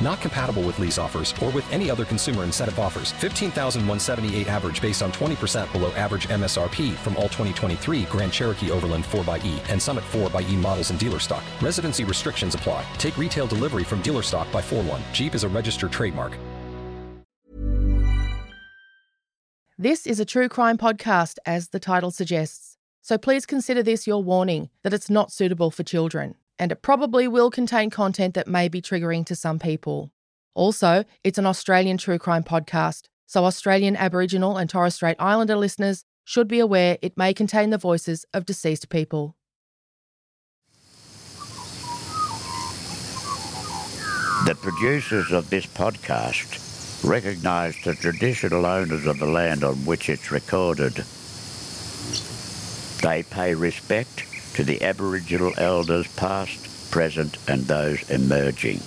Not compatible with lease offers or with any other consumer incentive offers. 15,178 average based on 20% below average MSRP from all 2023 Grand Cherokee Overland 4xE and Summit 4xE models in dealer stock. Residency restrictions apply. Take retail delivery from dealer stock by 4 1. Jeep is a registered trademark. This is a true crime podcast, as the title suggests. So please consider this your warning that it's not suitable for children and it probably will contain content that may be triggering to some people. Also, it's an Australian true crime podcast, so Australian Aboriginal and Torres Strait Islander listeners should be aware it may contain the voices of deceased people. The producers of this podcast recognise the traditional owners of the land on which it's recorded. They pay respect to the Aboriginal elders past, present and those emerging.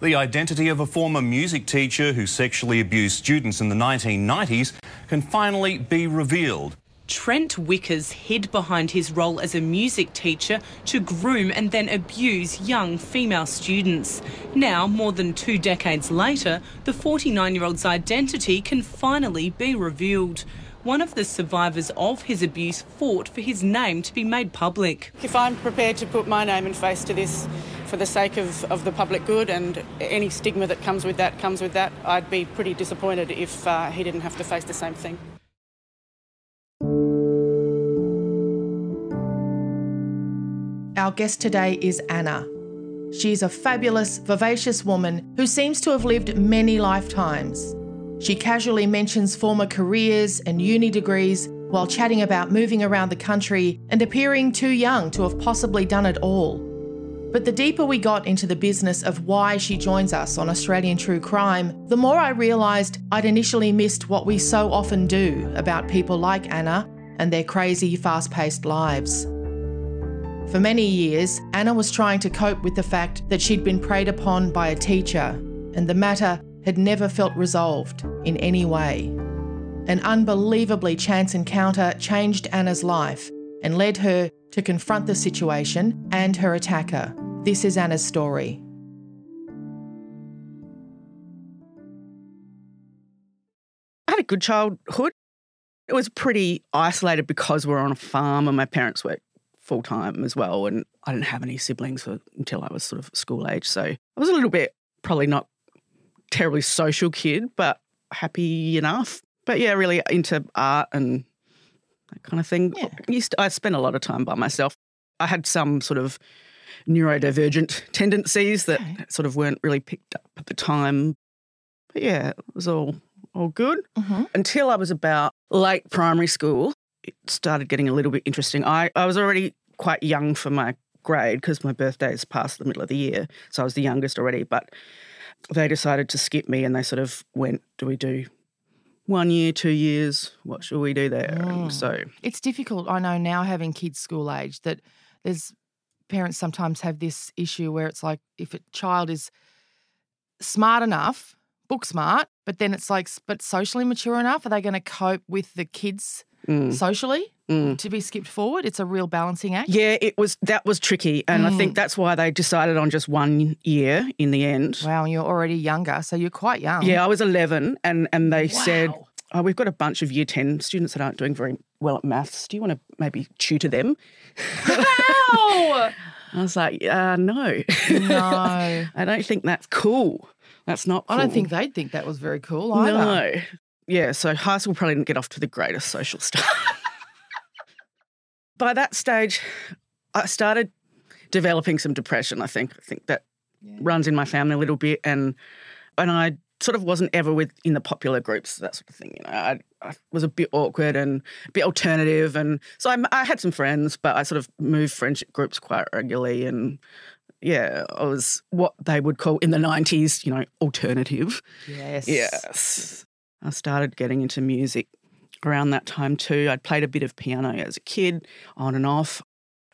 The identity of a former music teacher who sexually abused students in the 1990s can finally be revealed. Trent Wickers hid behind his role as a music teacher to groom and then abuse young female students. Now, more than two decades later, the 49 year old's identity can finally be revealed one of the survivors of his abuse fought for his name to be made public. If I'm prepared to put my name and face to this for the sake of, of the public good and any stigma that comes with that comes with that, I'd be pretty disappointed if uh, he didn't have to face the same thing. Our guest today is Anna. She's a fabulous, vivacious woman who seems to have lived many lifetimes. She casually mentions former careers and uni degrees while chatting about moving around the country and appearing too young to have possibly done it all. But the deeper we got into the business of why she joins us on Australian True Crime, the more I realised I'd initially missed what we so often do about people like Anna and their crazy, fast paced lives. For many years, Anna was trying to cope with the fact that she'd been preyed upon by a teacher, and the matter had never felt resolved in any way. An unbelievably chance encounter changed Anna's life and led her to confront the situation and her attacker. This is Anna's story. I had a good childhood. It was pretty isolated because we are on a farm and my parents worked full time as well. And I didn't have any siblings until I was sort of school age. So I was a little bit probably not terribly social kid, but happy enough. But yeah, really into art and that kind of thing. Yeah. I, used to, I spent a lot of time by myself. I had some sort of neurodivergent tendencies that okay. sort of weren't really picked up at the time. But yeah, it was all all good mm-hmm. until I was about late primary school. It started getting a little bit interesting. I, I was already quite young for my grade because my birthday is past the middle of the year, so I was the youngest already. But they decided to skip me and they sort of went, Do we do one year, two years? What should we do there? Mm. So it's difficult. I know now having kids school age that there's parents sometimes have this issue where it's like if a child is smart enough, book smart, but then it's like, but socially mature enough, are they going to cope with the kids mm. socially? Mm. to be skipped forward. It's a real balancing act. Yeah, it was. That was tricky, and mm. I think mm. that's why they decided on just one year in the end. Wow, and you're already younger, so you're quite young. Yeah, I was 11, and and they wow. said. Oh, we've got a bunch of year 10 students that aren't doing very well at maths. Do you want to maybe tutor them? Wow! I was like, uh, no. No. I don't think that's cool. That's not cool. I don't think they'd think that was very cool either. No. Yeah, so high school probably didn't get off to the greatest social start by that stage, I started developing some depression. I think I think that runs in my family a little bit, and and I sort of wasn't ever with in the popular groups that sort of thing. You know, I, I was a bit awkward and a bit alternative, and so I, I had some friends, but I sort of moved friendship groups quite regularly, and yeah, I was what they would call in the nineties, you know, alternative. Yes. Yes. I started getting into music around that time too. I'd played a bit of piano as a kid, on and off.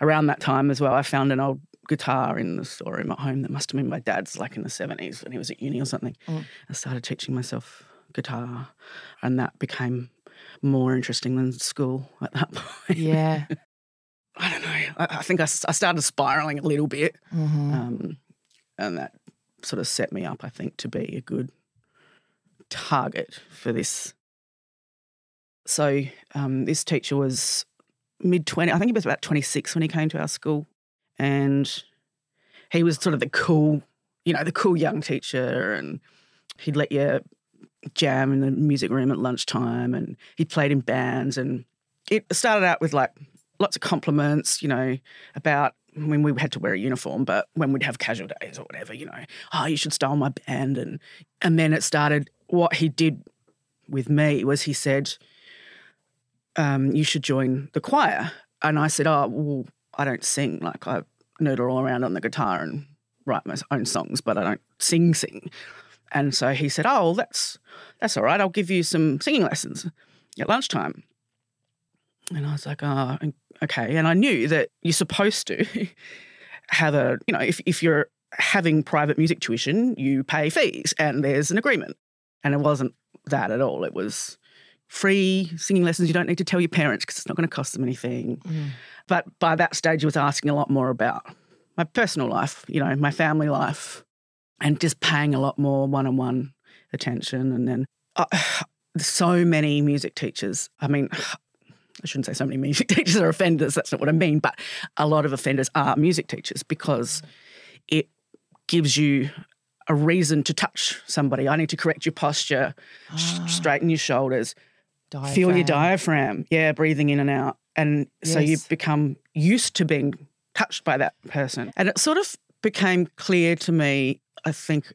Around that time as well, I found an old guitar in the storeroom at home that must have been my dad's, like in the 70s when he was at uni or something. Mm. I started teaching myself guitar, and that became more interesting than school at that point. Yeah. I don't know. I, I think I started spiraling a little bit, Mhm. um, and that sort of set me up, I think, to be a good target for this. So um, this teacher was mid 20, I think he was about 26 when he came to our school. And he was sort of the cool, you know, the cool young teacher. And he'd let you jam in the music room at lunchtime and he played in bands. And it started out with like lots of compliments, you know, about when we had to wear a uniform, but when we'd have casual days or whatever, you know, oh, you should style my band. And, and then it started, what he did with me was he said, um, you should join the choir. And I said, oh, well, I don't sing. Like I noodle all around on the guitar and write my own songs, but I don't sing, sing. And so he said, oh, well, that's, that's all right. I'll give you some singing lessons at lunchtime. And I was like, oh, okay. And I knew that you're supposed to have a, you know, if, if you're having private music tuition, you pay fees and there's an agreement. And it wasn't that at all. It was free singing lessons. You don't need to tell your parents because it's not going to cost them anything. Mm. But by that stage, he was asking a lot more about my personal life, you know, my family life, and just paying a lot more one on one attention. And then uh, so many music teachers, I mean, I shouldn't say so many music teachers are offenders, that's not what I mean, but a lot of offenders are music teachers because it gives you a reason to touch somebody. I need to correct your posture, sh- Ah. straighten your shoulders, feel your diaphragm. Yeah, breathing in and out. And so you become used to being touched by that person. And it sort of became clear to me, I think,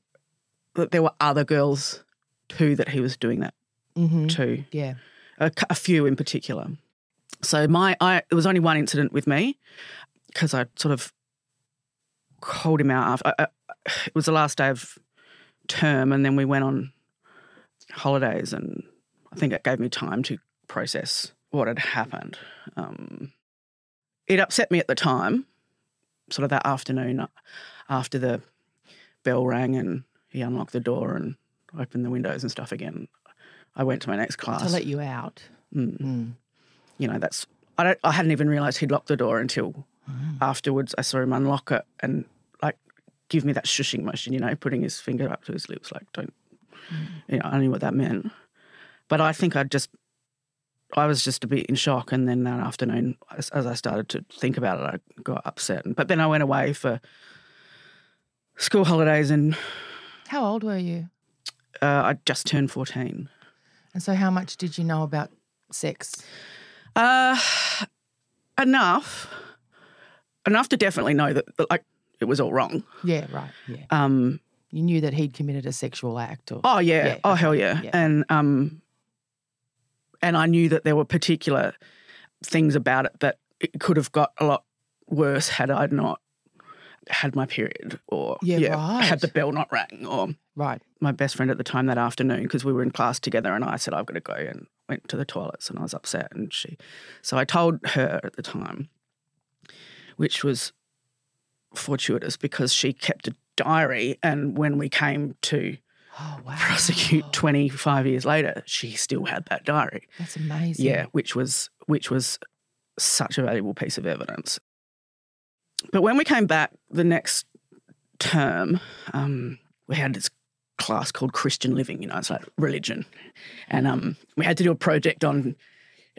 that there were other girls too that he was doing that hmm to, Yeah. a, a few in particular. So my, I there was only one incident with me because I sort of called him out after. I, I, it was the last day of term, and then we went on holidays, and I think it gave me time to process what had happened. Um, it upset me at the time, sort of that afternoon uh, after the bell rang and he unlocked the door and opened the windows and stuff again. I went to my next class. To let you out. Mm. Mm. You know, that's I don't I hadn't even realised he'd locked the door until afterwards. I saw him unlock it and like give me that shushing motion. You know, putting his finger up to his lips, like don't. You know, I knew what that meant, but I think I just I was just a bit in shock. And then that afternoon, as, as I started to think about it, I got upset. But then I went away for school holidays, and How old were you? uh, I just turned fourteen. And so, how much did you know about sex? Uh, enough, enough to definitely know that, that like it was all wrong. Yeah, right. Yeah. Um, You knew that he'd committed a sexual act or. oh yeah, Yeah, oh okay, hell yeah. yeah. and um, and I knew that there were particular things about it that it could have got a lot worse had I not had my period or Yeah, right. had the bell not rang or Right. my best friend at the time that afternoon because we were in class together and I said I've got to go and went to the toilets and I was upset and she so I told her at the time which was fortuitous because she kept a diary and when we came to Oh, wow. prosecute 25 years later she still had that diary That's amazing. yeah which was which was such a valuable piece of evidence but when we came back the next term um, we had this class called christian living you know it's like religion and um, we had to do a project on you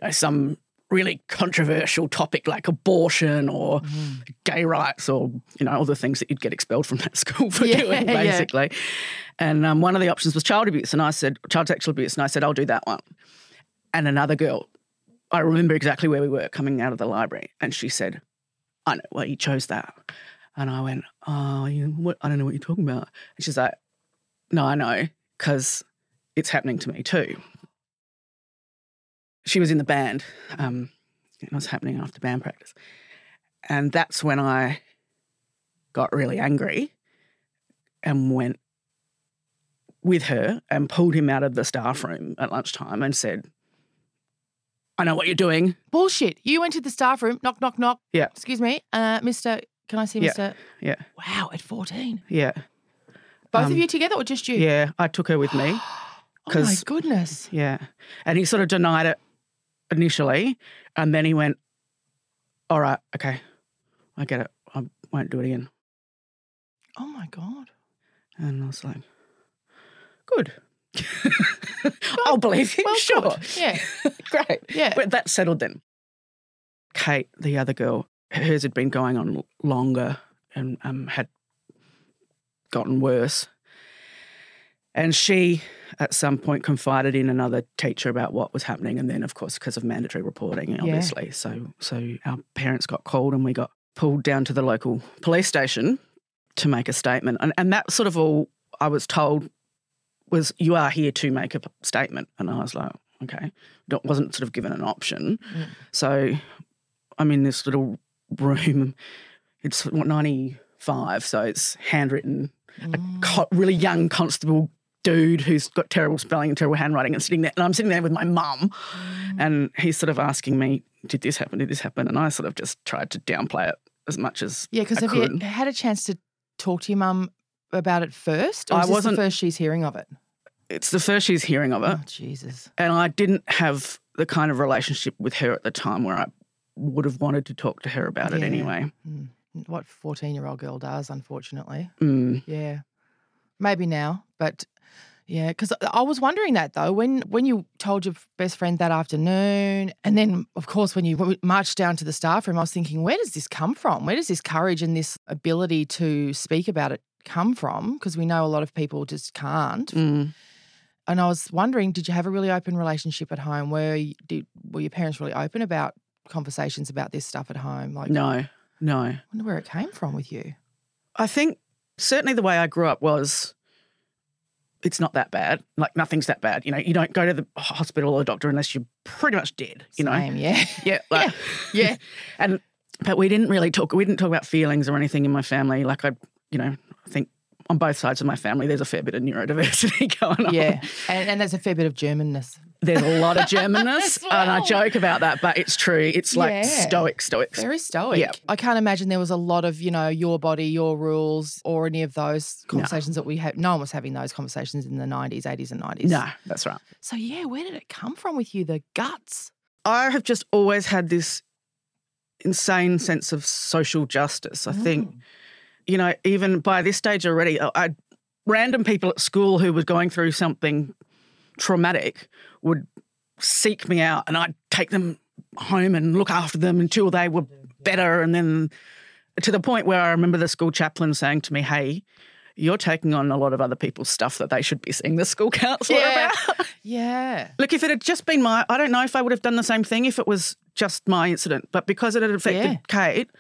know, some really controversial topic like abortion or gay rights or you know all the things that you'd get expelled from that school for Yeah, doing yeah. basically and um, one of the options was child abuse and i said child sexual abuse and i said i'll do that one and another girl i remember exactly where we were coming out of the library and she said I know, well, you chose that. And I went, oh, you what? I don't know what you're talking about. And she's like, no, I know, because it's happening to me too. She was in the band. Um, it was happening after band practice. And that's when I got really angry and went with her and pulled him out of the staff room at lunchtime and said, I know what you're doing. Bullshit. You went to the staff room, knock, knock, knock. Yeah. Excuse me, uh, Mr. Can I see Yeah. Mr. Yeah. Wow, at 14. Yeah. Both Um, of you together or just you? Yeah. I took her with me. Oh my goodness. Yeah. And he sort of denied it initially. And then he went, All right, okay, I get it. I won't do it again. Oh my God. And I was like, Good. I'll believe you. Well, sure. good. Yeah. Great. Yeah. But that settled then. Kate, the other girl, hers had been going on longer and um, had gotten worse. And she, at some point, confided in another teacher about what was happening. And then, of course, because of mandatory reporting, obviously. So, so our parents got called and we got pulled down to the local police station to make a statement. And, and that sort of all I was told was, you are here to make a statement. And I was like, okay. Don't- wasn't sort of given an option. Mm. So I'm in this little room. It's what, 95, so it's handwritten. A mm. co- really young constable dude who's got terrible spelling and terrible handwriting and sitting there. And I'm sitting there with my mum and he's sort of asking me, did this happen? Did this happen? And I sort of just tried to downplay it as much as Yeah, because have you had a chance to talk to your mum about it first? Or I this wasn't- the first she's hearing of it? It's the first she's hearing of it. Oh, Jesus. And I didn't have the kind of relationship with her at the time where I would have wanted to talk to her about it anyway. Mm. What 14 year old girl does, unfortunately. Mm. Yeah. Maybe now, but yeah, because I was wondering that though when when you told your best friend that afternoon, and then of course when you marched down to the staff room, I was thinking, where does this come from? Where does this courage and this ability to speak about it come from? Because we know a lot of people just can't. Mm. And I was wondering, did you have a really open relationship at home? Were you, did, were your parents really open about conversations about this stuff at home? Like, No, no. I wonder where it came from with you. I think certainly the way I grew up was it's not that bad. Like nothing's that bad. You know, you don't go to the hospital or doctor unless you're pretty much dead. You know, yeah. yeah, like, yeah. And but we didn't really talk. We didn't talk about feelings or anything in my family. Like I, you know, I think on both sides of my family, there's a fair bit of neurodiversity going on. Yeah, and, and there's a fair bit of Germanness. There's a lot of Germanness, As and I joke about that, but it's true. It's like Yeah. stoic, stoic. Very stoic. Yeah. I can't imagine there was a lot of, you know, your body, your rules, or any of those conversations that we had. No one was having those conversations in the 90s, 80s, and 90s. No, that's right. So, yeah, where did it come from with you? The guts. I have just always had this insane sense of social justice. I think, mm. you know, even by this stage already, I, I random people at school who were going through something traumatic would seek me out, and I'd take them home and look after them until they were better, and then to the point where I remember the school chaplain saying to me, "Hey." You're taking on a lot of other people's stuff that they should be seeing the school counsellor Yeah. about. Yeah. Look, if it had just been my, I don't know if I would have done the same thing if it was just my incident, but because it had affected Yeah. Kate,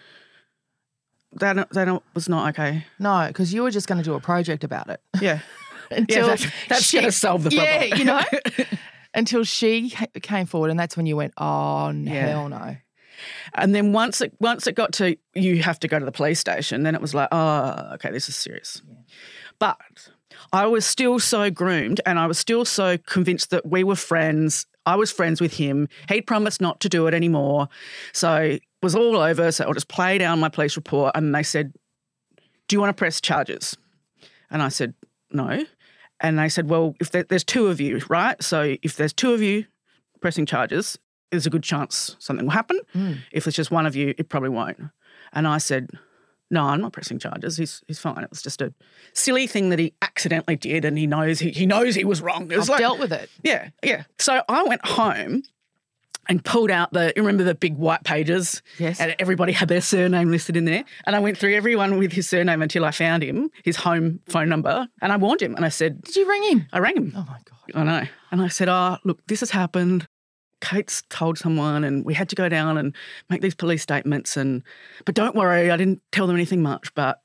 that that was not okay. No, because you were just going to do a project about it. Yeah, Until yeah, that- that's she- going to solve the problem. Yeah, you know, until she came forward, and that's when you went, oh, Yeah. hell no. and then once it once it got to you have to go to the police station, then it was like, oh, okay, this is serious. But I was still so groomed, and I was still so convinced that we were friends. I was friends with him. He'd promised not to do it anymore, so it was all over. So I'll just play down my police report, and they said, "Do you want to press charges?" And I said, "No." And they said, "Well, if there, there's two of you, right? So if there's two of you pressing charges, there's a good chance something will happen. Hmm. If it's just one of you, it probably won't." And I said, "No, I'm not pressing charges. He's he's fine. It was just a silly thing that he accidentally did, and he knows he, he knows he was wrong. It was I've like, dealt with it. yeah, yeah. So I went home and pulled out the you remember the big white pages. Yes. And everybody had their surname listed in there. And I went through everyone with his surname until I found him, his home phone number, and I warned him. And I said, Did you ring him? I rang him. Oh my God. I know. And I said, Oh, look, this has happened. Kate's told someone, and we had to go down and make these police statements. And but don't worry, I didn't tell them anything much. But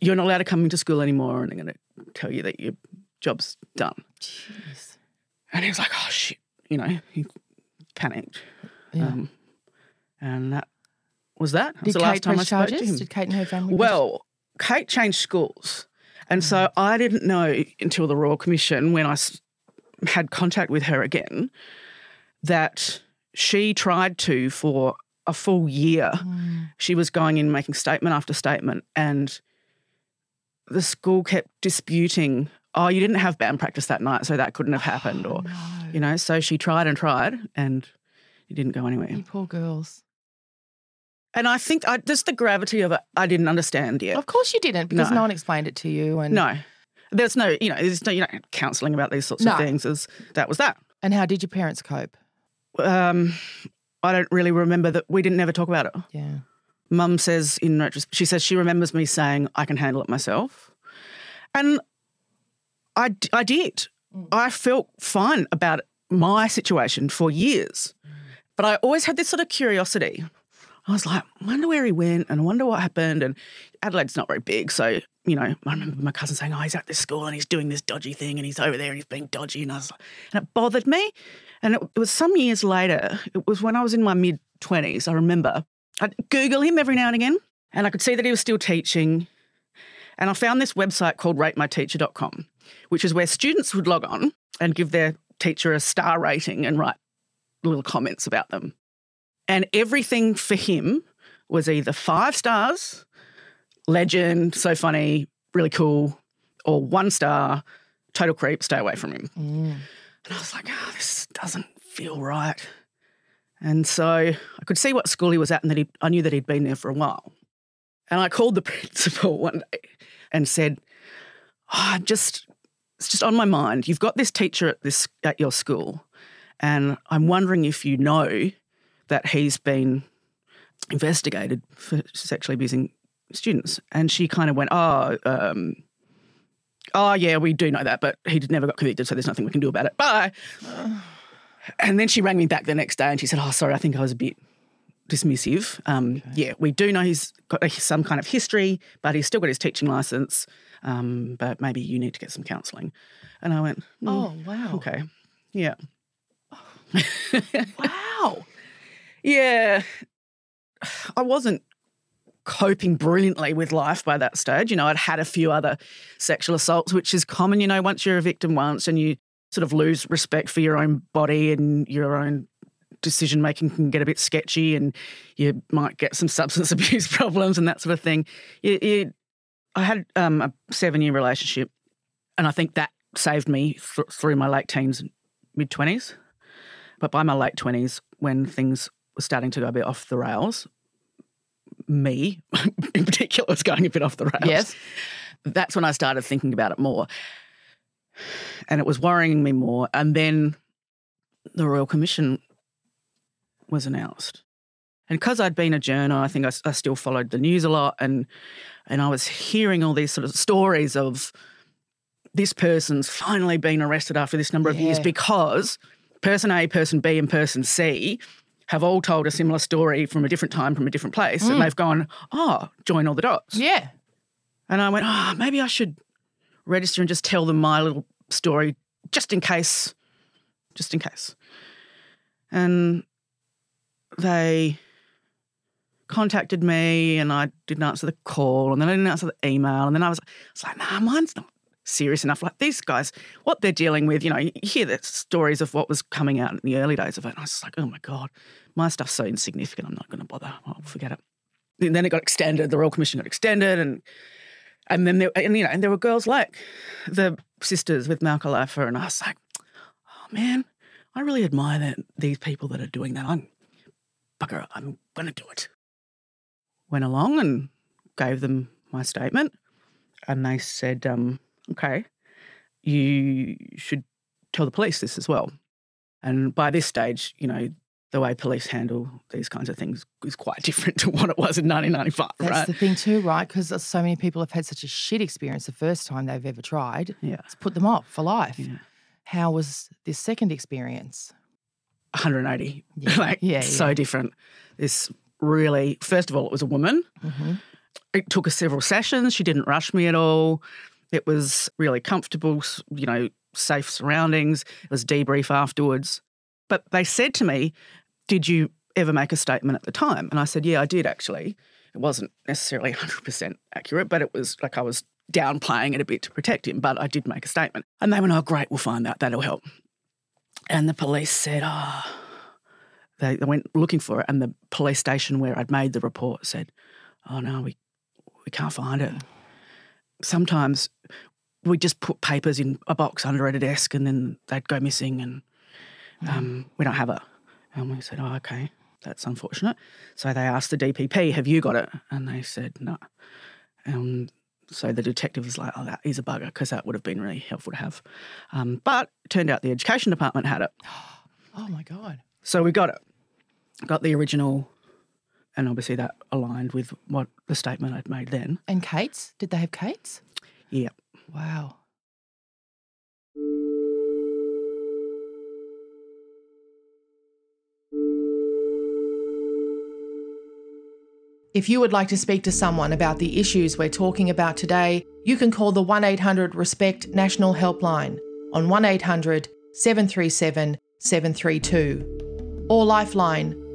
you're not allowed to come into school anymore, and they're going to tell you that your job's done. Jeez. And he was like, "Oh shit," you know, he panicked. Yeah. Um, and that was that. Did was the last time I spoke to him. Did Kate and her family? Well, Kate changed schools. And so I didn't know until the Royal Commission, when I had contact with her again, that she tried to for a full year. She was going in making statement after statement, and the school kept disputing, oh, you didn't have band practice that night, so that couldn't have happened. Or, you know, so she tried and tried, and it didn't go anywhere. you poor girls. And I think I, just the gravity of it, I didn't understand yet. Of course you didn't, because No. no, one explained it to you. And No. There's no, you know, there's no, you know, counselling about these sorts No. of things. Is that was that. and how did your parents cope? Um, I don't really remember that. We didn't ever talk about it. Yeah. Mum says in retrospect, she says she remembers me saying I can handle it myself, and I, I did. Mm. I felt fine about my situation for years, mm. but I always had this sort of curiosity. I was like, I wonder where he went and I wonder what happened. And Adelaide's not very big. So, you know, I remember my cousin saying, Oh, he's at this school and he's doing this dodgy thing and he's over there and he's being dodgy. And I was like, and it bothered me. And it, it was some years later, it was when I was in my mid 20s, I remember. I'd Google him every now and again and I could see that he was still teaching. And I found this website called ratemyteacher.com, which is where students would log on and give their teacher a star rating and write little comments about them. And everything for him was either five stars, legend, so funny, really cool, or one star, total creep, stay away from him. Mm. And I was like, oh, this doesn't feel right. And so I could see what school he was at and that he, I knew that he'd been there for a while. And I called the principal one day and said, oh, I just, it's just on my mind. You've got this teacher at this at your school, and I'm wondering if you know that he's been investigated for sexually abusing students. And she kind of went, Oh, um, oh yeah, we do know that, but he never got convicted, so there's nothing we can do about it. Bye. And then she rang me back the next day and she said, Oh, sorry, I think I was a bit dismissive. Um, Yeah, we do know he's got a, some kind of history, but he's still got his teaching license. Um, but maybe you need to get some counselling. And I went, "Mm, Oh, wow. okay. Yeah. Wow. Yeah. I wasn't coping brilliantly with life by that stage. You know, I'd had a few other sexual assaults, which is common, you know, once you're a victim once and you sort of lose respect for your own body and your own decision making can get a bit sketchy and you might get some substance abuse problems and that sort of thing. You, you, I had um, a seven year relationship and I think that saved me th- through my late teens, mid 20s. But by my late 20s, when things were starting to go a bit off the rails, me in particular was going a bit off the rails. Yes. That's when I started thinking about it more. And it was worrying me more. And then the Royal Commission was announced. And because I'd been a journo, I think I, I still followed the news a lot. And, and I was hearing all these sort of stories of this person's finally been arrested after this number of years because person A, person B, and person C have all told a similar story from a different time, from a different place. And mm. they've gone, oh, join all the dots. Yeah. And I went, oh, maybe I should register and just tell them my little story just in case, just in case. And they contacted me and I didn't answer the call and then I didn't answer the email. And then I was, I was like, nah, mine's not serious enough. Like these guys, what they're dealing with, you know, you hear the stories of what was coming out in the early days of it. And I was like, oh my God, my stuff's so insignificant. I'm not going to bother. I'll forget it. And then it got extended. The Royal Commission got extended and and then there, and you know, and there were girls like the sisters with Malka Leifer, and I was like, oh man, I really admire that, these people that are doing that. I'm bugger, I'm gonna do it. Went along and gave them my statement, and they said, um, okay, you should tell the police this as well. And by this stage, you know, the way police handle these kinds of things is quite different to what it was in 1995, That's right? the thing too, right? Because so many people have had such a shit experience the first time they've ever tried. yeah. It's put them off for life. Yeah. How was this second experience? 180. Yeah. like, Yeah, so different. This really, first of all, it was a woman. Mm-hmm. It took us several sessions. She didn't rush me at all. It was really comfortable, you know, safe surroundings. It was debrief afterwards. But they said to me, Did you ever make a statement at the time? And I said, Yeah, I did actually. It wasn't necessarily 100% accurate, but it was like I was downplaying it a bit to protect him, but I did make a statement. And they went, Oh, great, we'll find that. That'll help. And the police said, Oh, they, they went looking for it. And the police station where I'd made the report said, Oh, no, we, we can't find it. Sometimes we just put papers in a box under at a desk and then they'd go missing and um, we don't have it. And we said, Oh, okay, that's unfortunate. So they asked the DPP, Have you got it? And they said, No. And so the detective was like, Oh, that is a bugger because that would have been really helpful to have. Um, but it turned out the education department had it. Oh my God. So we got it, got the original, and obviously that aligned with what the statement I'd made then. And Kate's? Did they have Kate's? Yeah. Wow. If you would like to speak to someone about the issues we're talking about today, you can call the 1 800 RESPECT National Helpline on 1 800 737 732 or Lifeline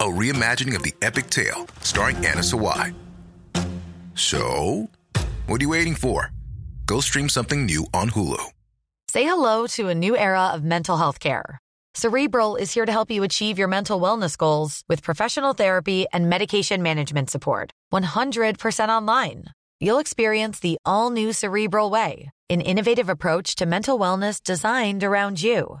a reimagining of the epic tale, starring Anna Sawai. So, what are you waiting for? Go stream something new on Hulu. Say hello to a new era of mental health care. Cerebral is here to help you achieve your mental wellness goals with professional therapy and medication management support. 100% online. You'll experience the all new Cerebral Way, an innovative approach to mental wellness designed around you.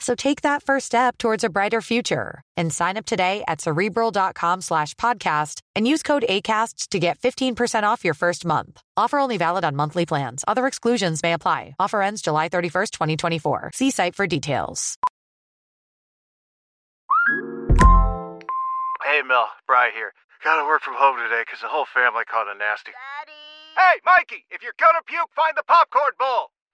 So take that first step towards a brighter future and sign up today at cerebral.com slash podcast and use code ACAST to get 15% off your first month. Offer only valid on monthly plans. Other exclusions may apply. Offer ends July 31st, 2024. See site for details. Hey, Mel, Bry here. Gotta work from home today because the whole family caught a nasty. Hey, Mikey, if you're gonna puke, find the popcorn bowl.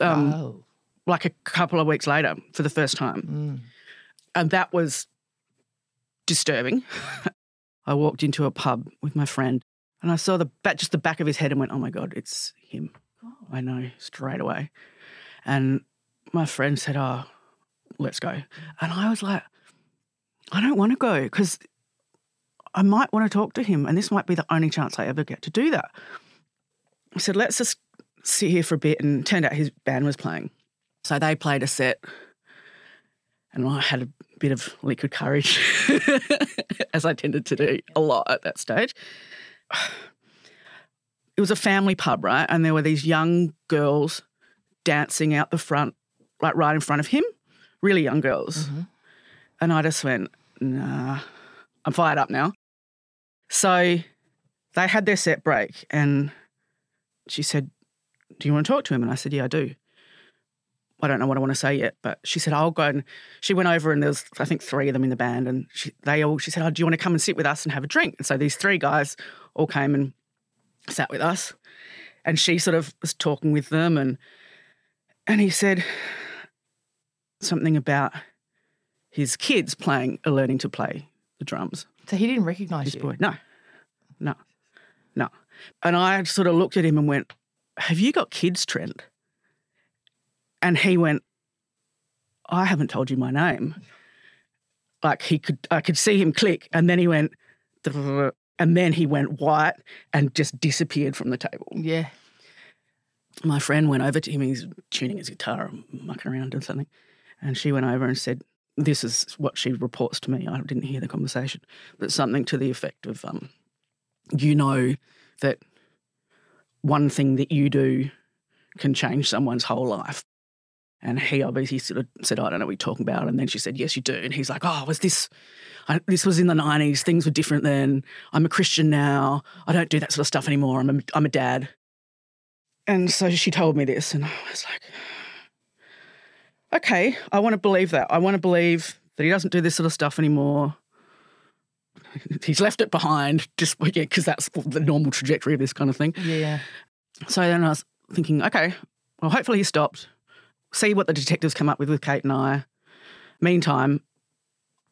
um, oh. like a couple of weeks later for the first time. Mm. And that was disturbing. I walked into a pub with my friend and I saw the back, just the back of his head and went, oh my God, it's him. I know straight away. And my friend said, oh, let's go. And I was like, I don't want to go because I might want to talk to him. And this might be the only chance I ever get to do that. I said, let's just sit here for a bit. And turned out his band was playing. So they played a set and I had a bit of liquid courage, as I tended to do a lot at that stage. It was a family pub, right? And there were these young girls dancing out the front, like right in front of him, really young girls. Mm-hmm. And I just went, nah, I'm fired up now. So they had their set break and she said, Do you want to talk to him? And I said, Yeah, I do. I don't know what I want to say yet, but she said, I'll go. And she went over and there was, I think, three of them in the band. And she, they all, she said, Oh, do you want to come and sit with us and have a drink? And so these three guys all came and sat with us. And she sort of was talking with them and and he said something about his kids playing or learning to play the drums. So he didn't recognise His you. boy. No. No. No. And I sort of looked at him and went, Have you got kids, Trent? And he went, I haven't told you my name. Like he could I could see him click and then he went and then he went white and just disappeared from the table. Yeah. My friend went over to him, he's tuning his guitar and mucking around or something. And she went over and said, This is what she reports to me. I didn't hear the conversation, but something to the effect of, um, you know that one thing that you do can change someone's whole life. And he obviously sort of said, I don't know what you're talking about. And then she said, Yes, you do. And he's like, Oh, was this, I, this was in the 90s. Things were different then. I'm a Christian now. I don't do that sort of stuff anymore. I'm a, I'm a dad. And so she told me this, and I was like, Okay, I want to believe that. I want to believe that he doesn't do this sort of stuff anymore. He's left it behind, just yeah, because that's the normal trajectory of this kind of thing. Yeah. So then I was thinking, okay, well, hopefully he stopped. See what the detectives come up with with Kate and I. Meantime,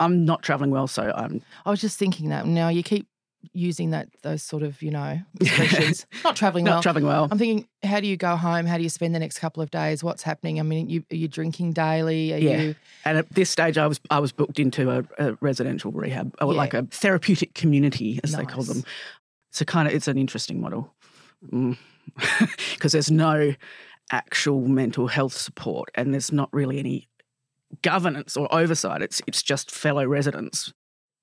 I'm not traveling well, so I'm. I was just thinking that. Now you keep using that those sort of you know expressions. not traveling Not well. travelling well. I'm thinking, how do you go home? How do you spend the next couple of days? What's happening? I mean, you, are you drinking daily? Are yeah. you? And at this stage, I was I was booked into a, a residential rehab, or Yeah. like a therapeutic community, as they call them. So kind of, it's an interesting model because there's no actual mental health support, and there's not really any governance or oversight. It's it's just fellow residents.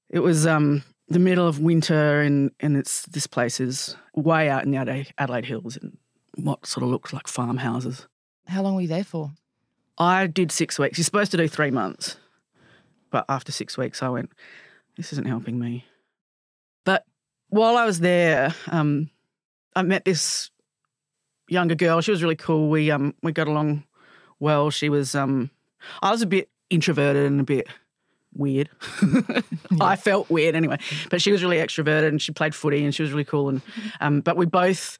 It was um, the middle of winter, and and it's this place is way out in the Adelaide, Adelaide Hills, and what sort of looks like farmhouses. How long were you there for? I did six weeks. You're supposed to do three months. But after six weeks, I went, this isn't helping me. But while I was there, um, I met this younger girl. She was really cool. We um we got along well. She was um I was a bit introverted and a bit weird. I felt weird anyway. But she was really extroverted and she played footy and she was really cool. And um, but we both,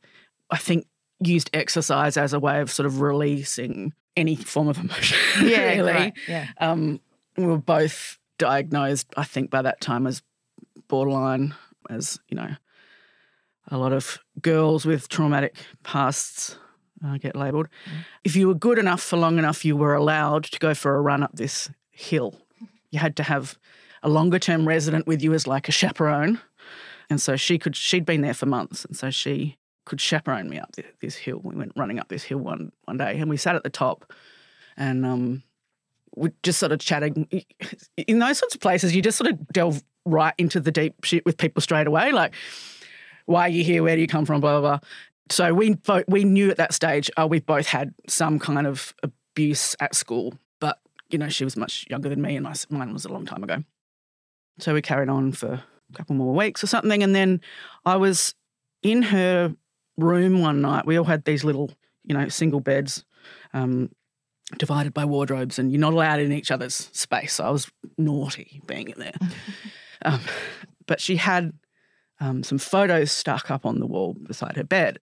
I think, used exercise as a way of sort of releasing any form of emotion. Yeah, really. great, yeah. Um, we were both diagnosed, I think, by that time as borderline, as you know, a lot of girls with traumatic pasts uh, get labelled. If you were good enough for long enough, you were allowed to go for a run up this hill. You had to have a longer term resident with you as like a chaperone, and so she could. She'd been there for months, and so she could chaperone me up this hill. We went running up this hill one one day, and we sat at the top, and um, we just sort of chatting. In those sorts of places, you just sort of delve right into the deep shit with people straight away, like why are you here? Where do you come from? Blah blah blah. So we we knew at that stage uh, we both had some kind of abuse at school, but you know she was much younger than me, and I, mine was a long time ago. So we carried on for a couple more weeks or something, and then I was in her room one night. We all had these little, you know, single beds. Um, divided by wardrobes, and you're not allowed in each other's space. So I was naughty being in there. um, but she had um, some photos stuck up on the wall beside her bed.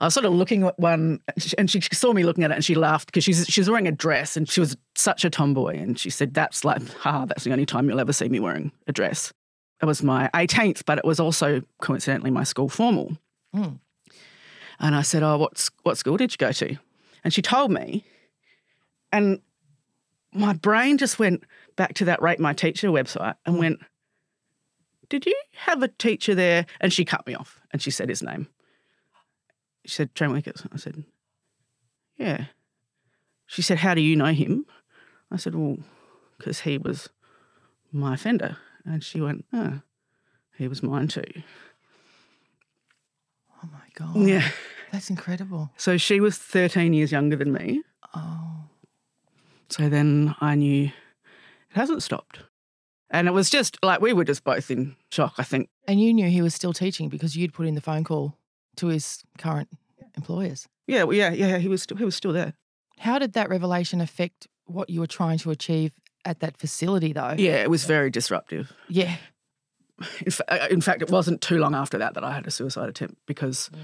I was sort of looking at one, and she saw me looking at it, and she laughed because she's she was wearing a dress, and she was such a tomboy, and she said, "That's like, ha, that's the only time you'll ever see me wearing a dress." It was my 18th, but it was also coincidentally my school formal. Mm. And I said, "Oh, what what school did you go to?" And she told me, and my brain just went back to that Rate My Teacher website and went, Did you have a teacher there? And she cut me off and she said his name. She said, Trent Wickers. I said, Yeah. She said, How do you know him? I said, Well, because he was my offender. And she went, Oh, he was mine too. Oh my god. Yeah. That's incredible. So she was 13 years younger than me. Oh. So then I knew it hasn't stopped. And it was just like we were just both in shock, I think. And you knew he was still teaching because you'd put in the phone call to his current employers. Yeah, well, yeah, yeah, he was still, he was still there. How did that revelation affect what you were trying to achieve at that facility, though? Yeah, it was very disruptive. Yeah. In, fa- uh, in fact, it wasn't too long after that that I had a suicide attempt because mm.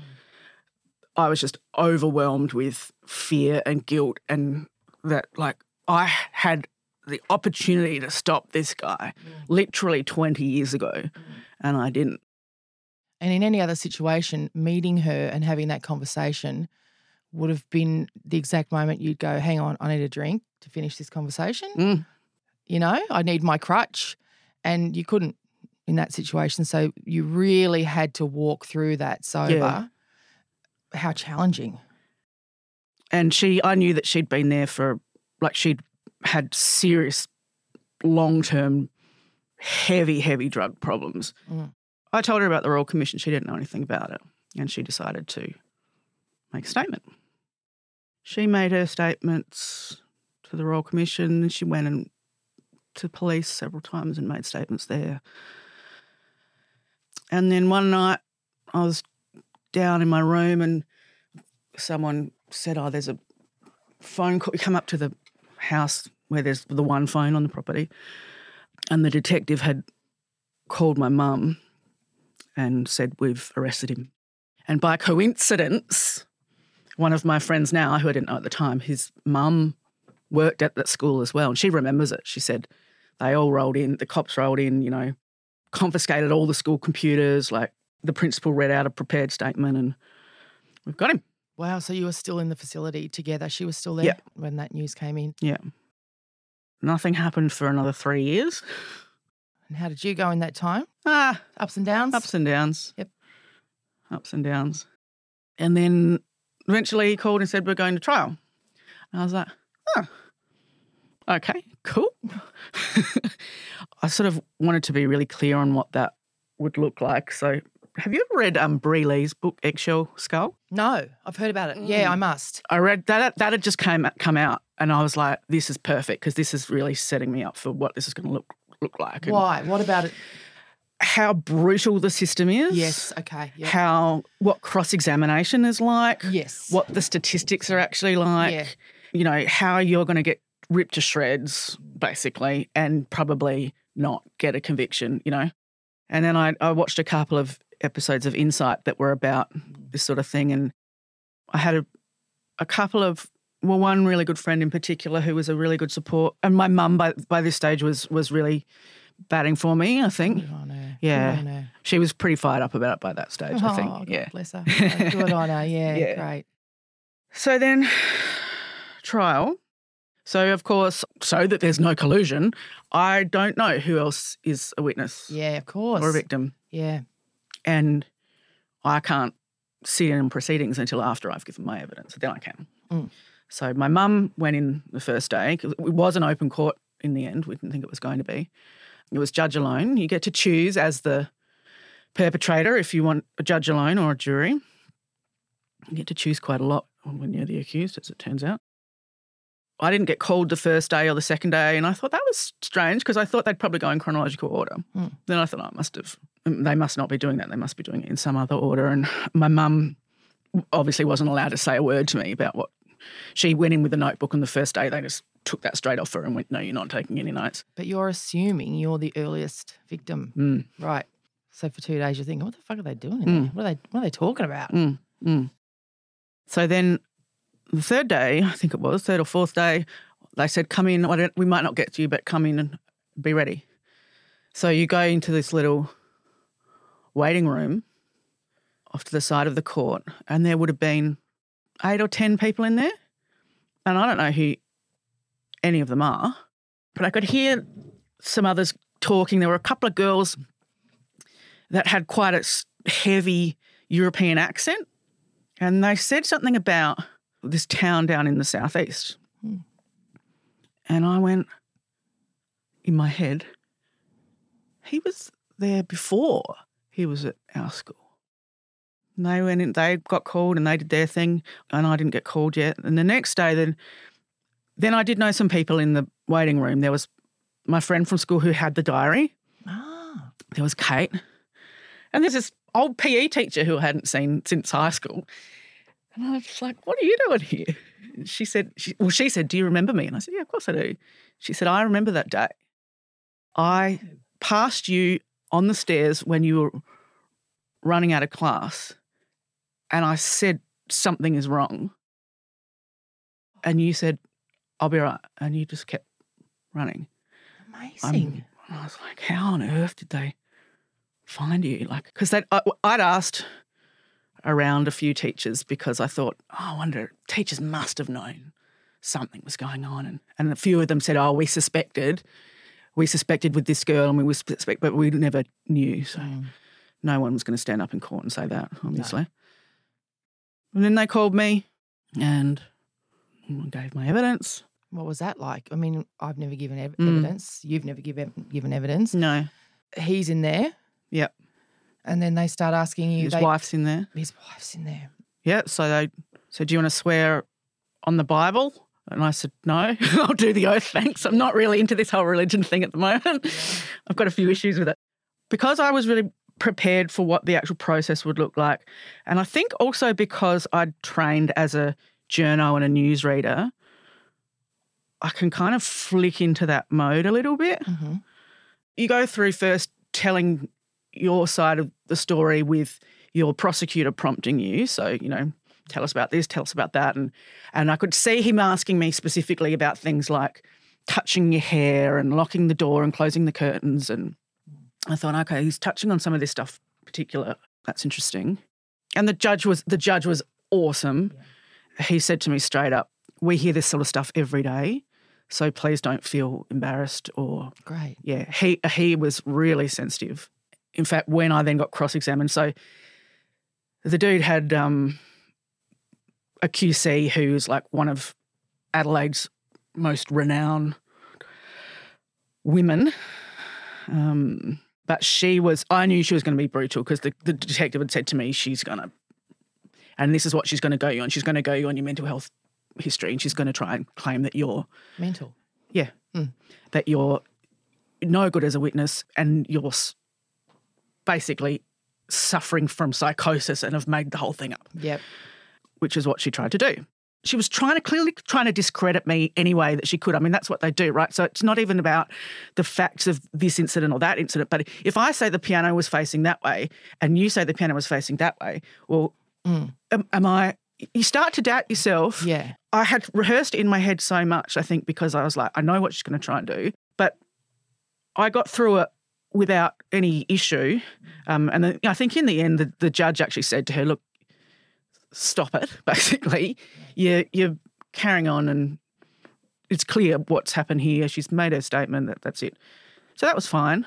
I was just overwhelmed with fear and guilt, and that like I had the opportunity to stop this guy mm. literally 20 years ago, mm. and I didn't. And in any other situation, meeting her and having that conversation would have been the exact moment you'd go, hang on, I need a drink to finish this conversation. Mm. You know, I need my crutch. And you couldn't in that situation. So you really had to walk through that sober. Yeah. How challenging. And she, I knew that she'd been there for, like, she'd had serious, long term, heavy, heavy drug problems. Mm. I told her about the Royal Commission. She didn't know anything about it. And she decided to make a statement. She made her statements to the Royal Commission. She went and to police several times and made statements there. And then one night I was down in my room and someone said, Oh, there's a phone call. We come up to the house where there's the one phone on the property. And the detective had called my mum and said, We've arrested him. And by coincidence, one of my friends now, who I didn't know at the time, his mum worked at that school as well. And she remembers it. She said they all rolled in, the cops rolled in, you know, confiscated all the school computers. Like the principal read out a prepared statement and we've got him. Wow. So you were still in the facility together. She was still there Yeah. when that news came in. Yeah. Nothing happened for another three years. And how did you go in that time? Ah, Ups and downs? ups and downs. Yep. Ups and downs. And then eventually he called and said, We're going to trial. And I was like, Oh, okay, cool. I sort of wanted to be really clear on what that would look like. So, have you ever read um, Bri Lee's book, Eggshell Skull? No, I've heard about it. Yeah, I must. I read that. That had just came come out, and I was like, "This is perfect because this is really setting me up for what this is going to look look like." Why? What about it? How brutal the system is. Yes. Okay. Yeah. How what cross examination is like. yes. What the statistics are actually like. Yeah. You know how you're going to get ripped to shreds, basically, and probably not get a conviction. You know. And then I, I watched a couple of episodes of Insight that were about this sort of thing, and I had a, a couple of well, one really good friend in particular who was a really good support, and my mum by by this stage was was really batting for me. I think, Good on her. Yeah. Good on her. she was pretty fired up about it by that stage. I Oh, think, God yeah. bless her. Good on her. Yeah, Yeah. great. So then, trial. So of course, so that there's no collusion, I don't know who else is a witness Yeah, of course. or a victim, Yeah. and I can't sit in proceedings until after I've given my evidence. Then I can. Mm. So my mum went in the first day. It was an open court in the end. We didn't think it was going to be. It was judge alone. You get to choose as the perpetrator if you want a judge alone or a jury. You get to choose quite a lot when you're the accused, as it turns out. I didn't get called the first day or the second day, and I thought that was strange because I thought they'd probably go in chronological order. Hmm. Then I thought, oh, I must have, they must not be doing that. They must be doing it in some other order. And my mum obviously wasn't allowed to say a word to me about what she went in with a notebook on the first day. They just took that straight off her and went, no, you're not taking any notes. But you're assuming you're the earliest victim. Mm. Right. So for two days you're thinking, what the fuck are they doing in there? What are they what are they talking about? Mm, mm. So then the third day, I think it was, third or fourth day, they said, come in. We might not get to you, but come in and be ready. So you go into this little waiting room off to the side of the court, and there would have been eight or 10 people in there. And I don't know who any of them are, but I could hear some others talking. There were a couple of girls that had quite a heavy European accent, and they said something about this town down in the southeast. Hmm. And I went in my head, he was there before he was at our school. And they went in, they got called and they did their thing, and I didn't get called yet. And the next day, then, then I did know some people in the waiting room. There was my friend from school who had the diary. Ah. There was Kate. And there's this old PE teacher who I hadn't seen since high school. And I was like, what are you doing here? And she said, she, well, she said, do you remember me? And I said, yeah, of course I do. She said, I remember that day. I passed you on the stairs when you were running out of class. And I said something is wrong. And you said, I'll be right. And you just kept running. Amazing. I was like, how on earth did they find you? Like, because I'd asked around a few teachers because I thought, oh, I wonder, teachers must have known something was going on. And, and a few of them said, oh, we suspected. We suspected with this girl and we were suspect, but we never knew. So mm. no one was going to stand up in court and say that, obviously. And then they called me and gave my evidence. What was that like? I mean, I've never given ev- Mm. evidence. You've never given given evidence. No. He's in there, Yep. and then they start asking you. His they- wife's in there. His wife's in there. Yeah. So they said, Do you want to swear on the Bible? And I said, No, I'll do the oath, thanks. I'm not really into this whole religion thing at the moment. I've got a few issues with it. Because I was really prepared for what the actual process would look like. And I think also because I'd trained as a journo and a newsreader, I can kind of flick into that mode a little bit. Mm-hmm. You go through first telling your side of the story with your prosecutor prompting you. So, you know, tell us about this, tell us about that. And and I could see him asking me specifically about things like touching your hair and locking the door and closing the curtains. And I thought, okay, he's touching on some of this stuff particular. That's interesting. And the judge was the judge was awesome. He said to me straight up, we hear this sort of stuff every day. So please don't feel embarrassed or Great. yeah, he he was really sensitive. In fact, when I then got cross-examined, so the dude had um, a QC who's like one of Adelaide's most renowned women. Um, but she was, I knew she was going to be brutal because the, the detective had said to me, she's going to, and this is what she's going to go you on. She's going to go you on your mental health history and she's going to try and claim that you're Mental. yeah. Hmm. That you're no good as a witness and you're basically suffering from psychosis and have made the whole thing up, Yep. which is what she tried to do. She was trying to clearly trying to discredit me any way that she could. I mean, that's what they do, right? So it's not even about the facts of this incident or that incident. But if I say the piano was facing that way and you say the piano was facing that way, well, am, am I? You start to doubt yourself. Yeah. I had rehearsed in my head so much, I think, because I was like, I know what she's going to try and do. But I got through it without any issue. Um, and then I think in the end, the, the judge actually said to her, look, stop it, basically. You're, you're carrying on and it's clear what's happened here. She's made her statement, that that's it. So that was fine.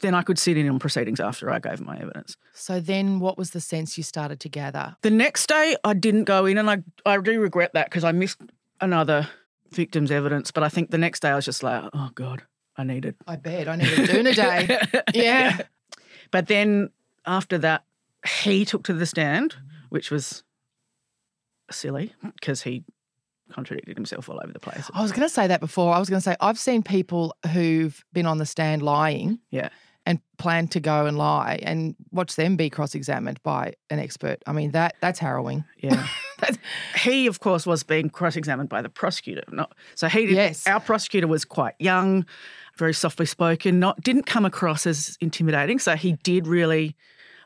Then I could sit in on proceedings after I gave my evidence. So then, what was the sense you started to gather? The next day, I didn't go in, and I I do regret that because I missed another victim's evidence. But I think the next day I was just like, oh god, I needed. I bet I needed doing a day. Yeah. But then after that, he took to the stand, which was silly because he contradicted himself all over the place. I was going to say that before. I was going to say I've seen people who've been on the stand lying Yeah. and planned to go and lie and watch them be cross-examined by an expert. I mean that that's harrowing. Yeah. he, of course, was being cross-examined by the prosecutor. Not so he. Did, Yes. Our prosecutor was quite young, very softly spoken. Not didn't come across as intimidating. So he did really,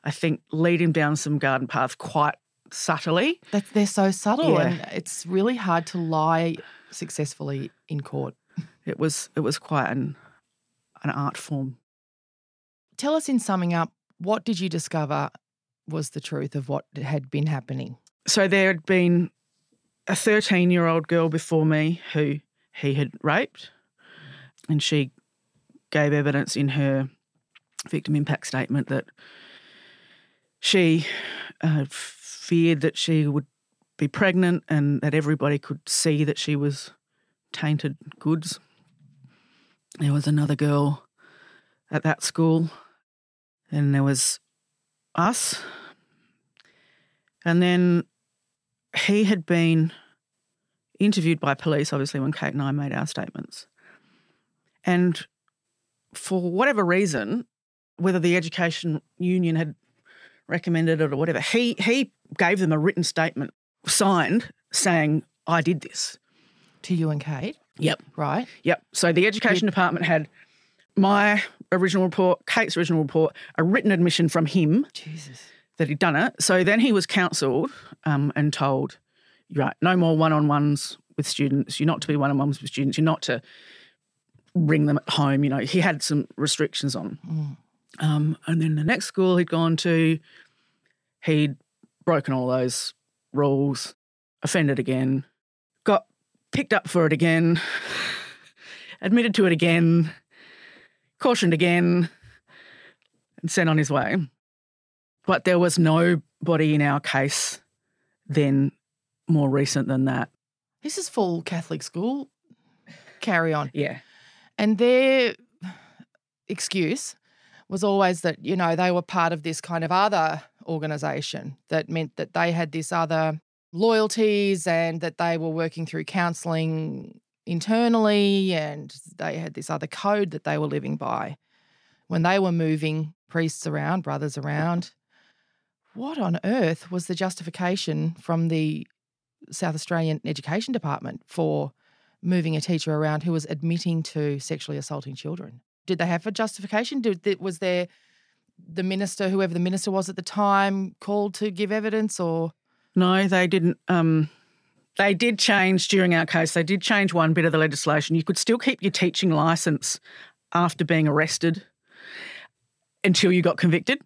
I think, lead him down some garden path quite subtly. That they're so subtle Yeah. and it's really hard to lie successfully in court. It was it was quite an an art form. Tell us in summing up, what did you discover was the truth of what had been happening? So there had been a 13 year old girl before me who he had raped, and she gave evidence in her victim impact statement that she uh, feared that she would be pregnant and that everybody could see that she was tainted goods. There was another girl at that school, and there was us. And then he had been interviewed by police, obviously, when Kate and I made our statements. And for whatever reason, whether the education union had recommended it or whatever, he he gave them a written statement signed saying, I did this. To you and Kate? Yep. Right. Yep. So the education department had my original report, Kate's original report, a written admission from him Jesus. that he'd done it. So then he was counselled um, and told, right, no more one on ones with students. You're not to be one on ones with students. You're not to bring them at home. You know, he had some restrictions on. Mm. Um, and then the next school he'd gone to, he'd broken all those rules, offended again, got picked up for it again, admitted to it again, cautioned again, and sent on his way. But there was nobody in our case then more recent than that. This is full Catholic school. Carry on. Yeah. And their excuse was always that, you know, they were part of this kind of other organization that meant that they had this other loyalties and that they were working through counseling internally and they had this other code that they were living by. When they were moving priests around, brothers around, what on earth was the justification from the South Australian Education Department for moving a teacher around who was admitting to sexually assaulting children? Did they have a justification? Did, was there the minister, whoever the minister was at the time, called to give evidence or? No, they didn't. Um, they did change during our case. They did change one bit of the legislation. You could still keep your teaching license after being arrested until you got convicted.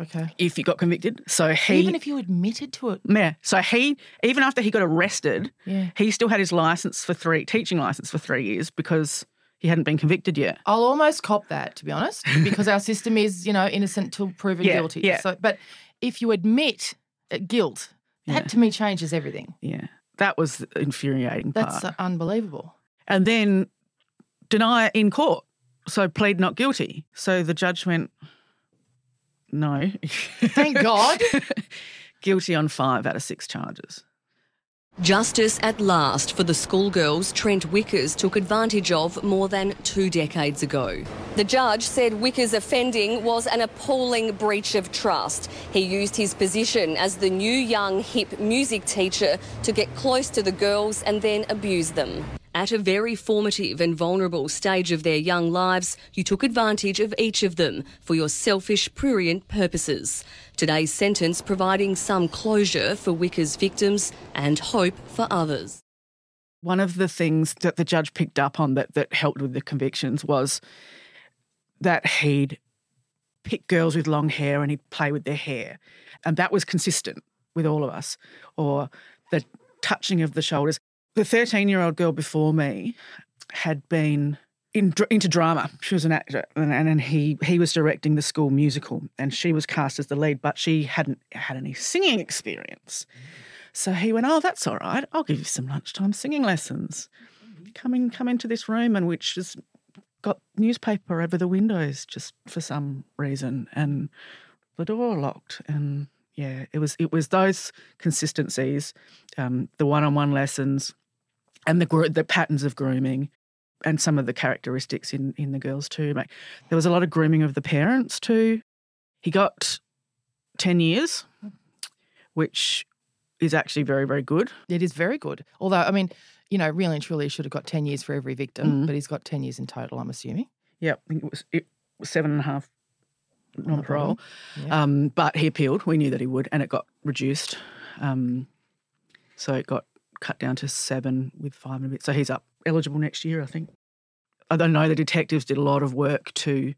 Okay. If you got convicted, so he even if you admitted to it, yeah. So he even after he got arrested, Yeah. he still had his license for three teaching license for three years because he hadn't been convicted yet. I'll almost cop that to be honest, because our system is you know innocent till proven Yeah, guilty. yeah. So, but if you admit uh, guilt, that Yeah. to me changes everything. Yeah, that was infuriating That's part. uh, unbelievable. and then deny it in court. So plead not guilty. So the judge went, no. Thank God. guilty on five out of six charges. Justice at last for the schoolgirls Trent Wickers took advantage of more than two decades ago. The judge said Wickers' offending was an appalling breach of trust. He used his position as the new young hip music teacher to get close to the girls and then abuse them. At a very formative and vulnerable stage of their young lives, you took advantage of each of them for your selfish, prurient purposes. Today's sentence providing some closure for Wickers victims and hope for others. One of the things that the judge picked up on that, that helped with the convictions was that he'd pick girls with long hair and he'd play with their hair. And that was consistent with all of us. Or the touching of the shoulders. The 13 year old girl before me had been in, into drama. She was an actor, and, and he he was directing the school musical, and she was cast as the lead, but she hadn't had any singing experience. So he went, "Oh, that's all right. I'll give you some lunchtime singing lessons. Come in, come into this room, and which has got newspaper over the windows just for some reason, and the door locked, and yeah, it was it was those consistencies, um, the one-on-one lessons, and the the patterns of grooming, and some of the characteristics in in the girls too. Like, there was a lot of grooming of the parents too. He got ten years, which is actually very very good. It is very good. Although, I mean, you know, really and truly he should have got 10 years for every victim, Mhm. but he's got 10 years in total, I'm assuming. Yeah, I think it was it was seven and a half non parole. Yeah. Um, but he appealed. We knew that he would, and it got reduced. Um, so it got cut down to seven with five and a bit. So he's up eligible next year, I think. I don't know. The detectives did a lot of work to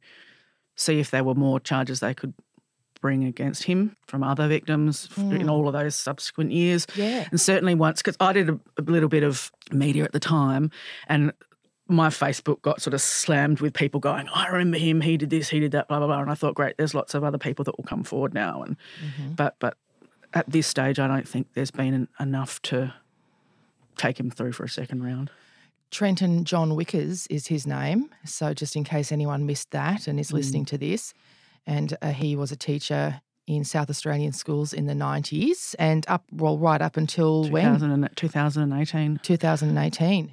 see if there were more charges they could bring against him from other victims f- in Mm. all of those subsequent years. Yeah. And certainly once, because I did a, a little bit of media at the time, and my Facebook got sort of slammed with people going, I remember him, he did this, he did that, blah, blah, blah. And I thought, great, there's lots of other people that will come forward now. And but but at this stage I don't think there's been en- enough to take him through for a second round. Trenton John Wickers is his name. So, just in case anyone missed that and is listening to this, and uh, he was a teacher in South Australian schools in the 90s and up, well, right up until when? 2000 and, 2018. 2018.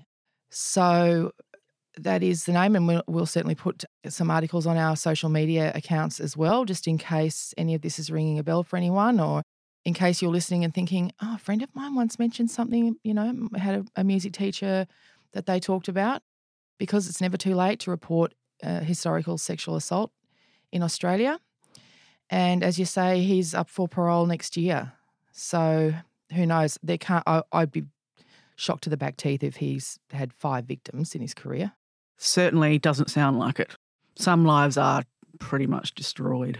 So, that is the name, and we'll, we'll certainly put some articles on our social media accounts as well, just in case any of this is ringing a bell for anyone, or in case you're listening and thinking, oh, a friend of mine once mentioned something, you know, had a, a music teacher that they talked about, because it's never too late to report uh, historical sexual assault in Australia. And as you say, he's up for parole next year. So who knows? There can't. I, I'd be shocked to the back teeth if he's had five victims in his career. Certainly doesn't sound like it. Some lives are pretty much destroyed.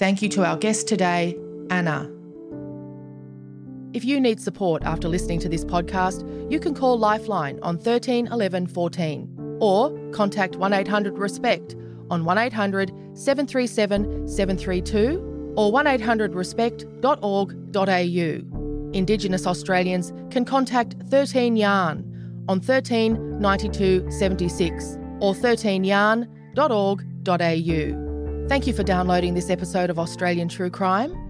Thank you to our guest today, Anna. If you need support after listening to this podcast, you can call Lifeline on 13 11 14 or contact 1800 RESPECT on 1800 737 732 or 1800 respect.org.au. Indigenous Australians can contact 13 Yarn on 13 92 76 or 13yarn.org.au. Thank you for downloading this episode of Australian True Crime.